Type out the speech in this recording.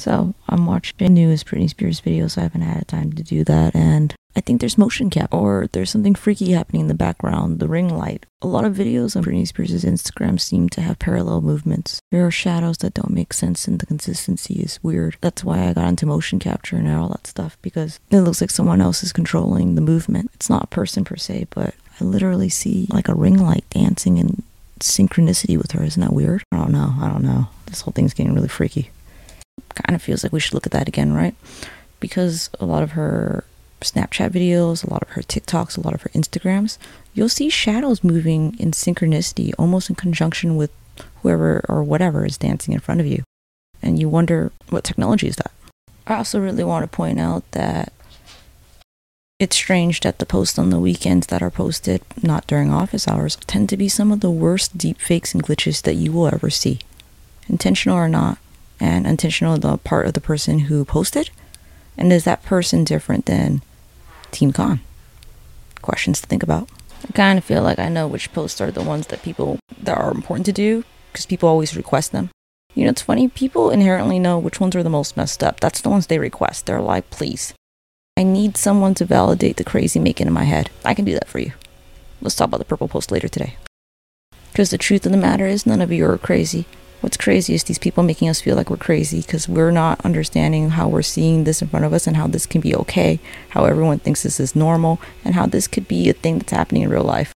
So I'm watching newest Britney Spears videos. So I haven't had time to do that. And I think there's motion cap or there's something freaky happening in the background, the ring light. A lot of videos on Britney Spears' Instagram seem to have parallel movements. There are shadows that don't make sense and the consistency is weird. That's why I got into motion capture and all that stuff because it looks like someone else is controlling the movement. It's not a person per se, but I literally see like a ring light dancing in synchronicity with her. Isn't that weird? I don't know. I don't know. This whole thing's getting really freaky kind of feels like we should look at that again, right? Because a lot of her Snapchat videos, a lot of her TikToks, a lot of her Instagrams, you'll see shadows moving in synchronicity, almost in conjunction with whoever or whatever is dancing in front of you. And you wonder, what technology is that? I also really want to point out that it's strange that the posts on the weekends that are posted not during office hours tend to be some of the worst deepfakes and glitches that you will ever see, intentional or not and intentional the part of the person who posted? And is that person different than Team Con? Questions to think about. I kind of feel like I know which posts are the ones that people that are important to do because people always request them. You know, it's funny, people inherently know which ones are the most messed up. That's the ones they request. They're like, please, I need someone to validate the crazy making in my head. I can do that for you. Let's talk about the purple post later today. Because the truth of the matter is, none of you are crazy. What's crazy is these people making us feel like we're crazy because we're not understanding how we're seeing this in front of us and how this can be okay, how everyone thinks this is normal, and how this could be a thing that's happening in real life.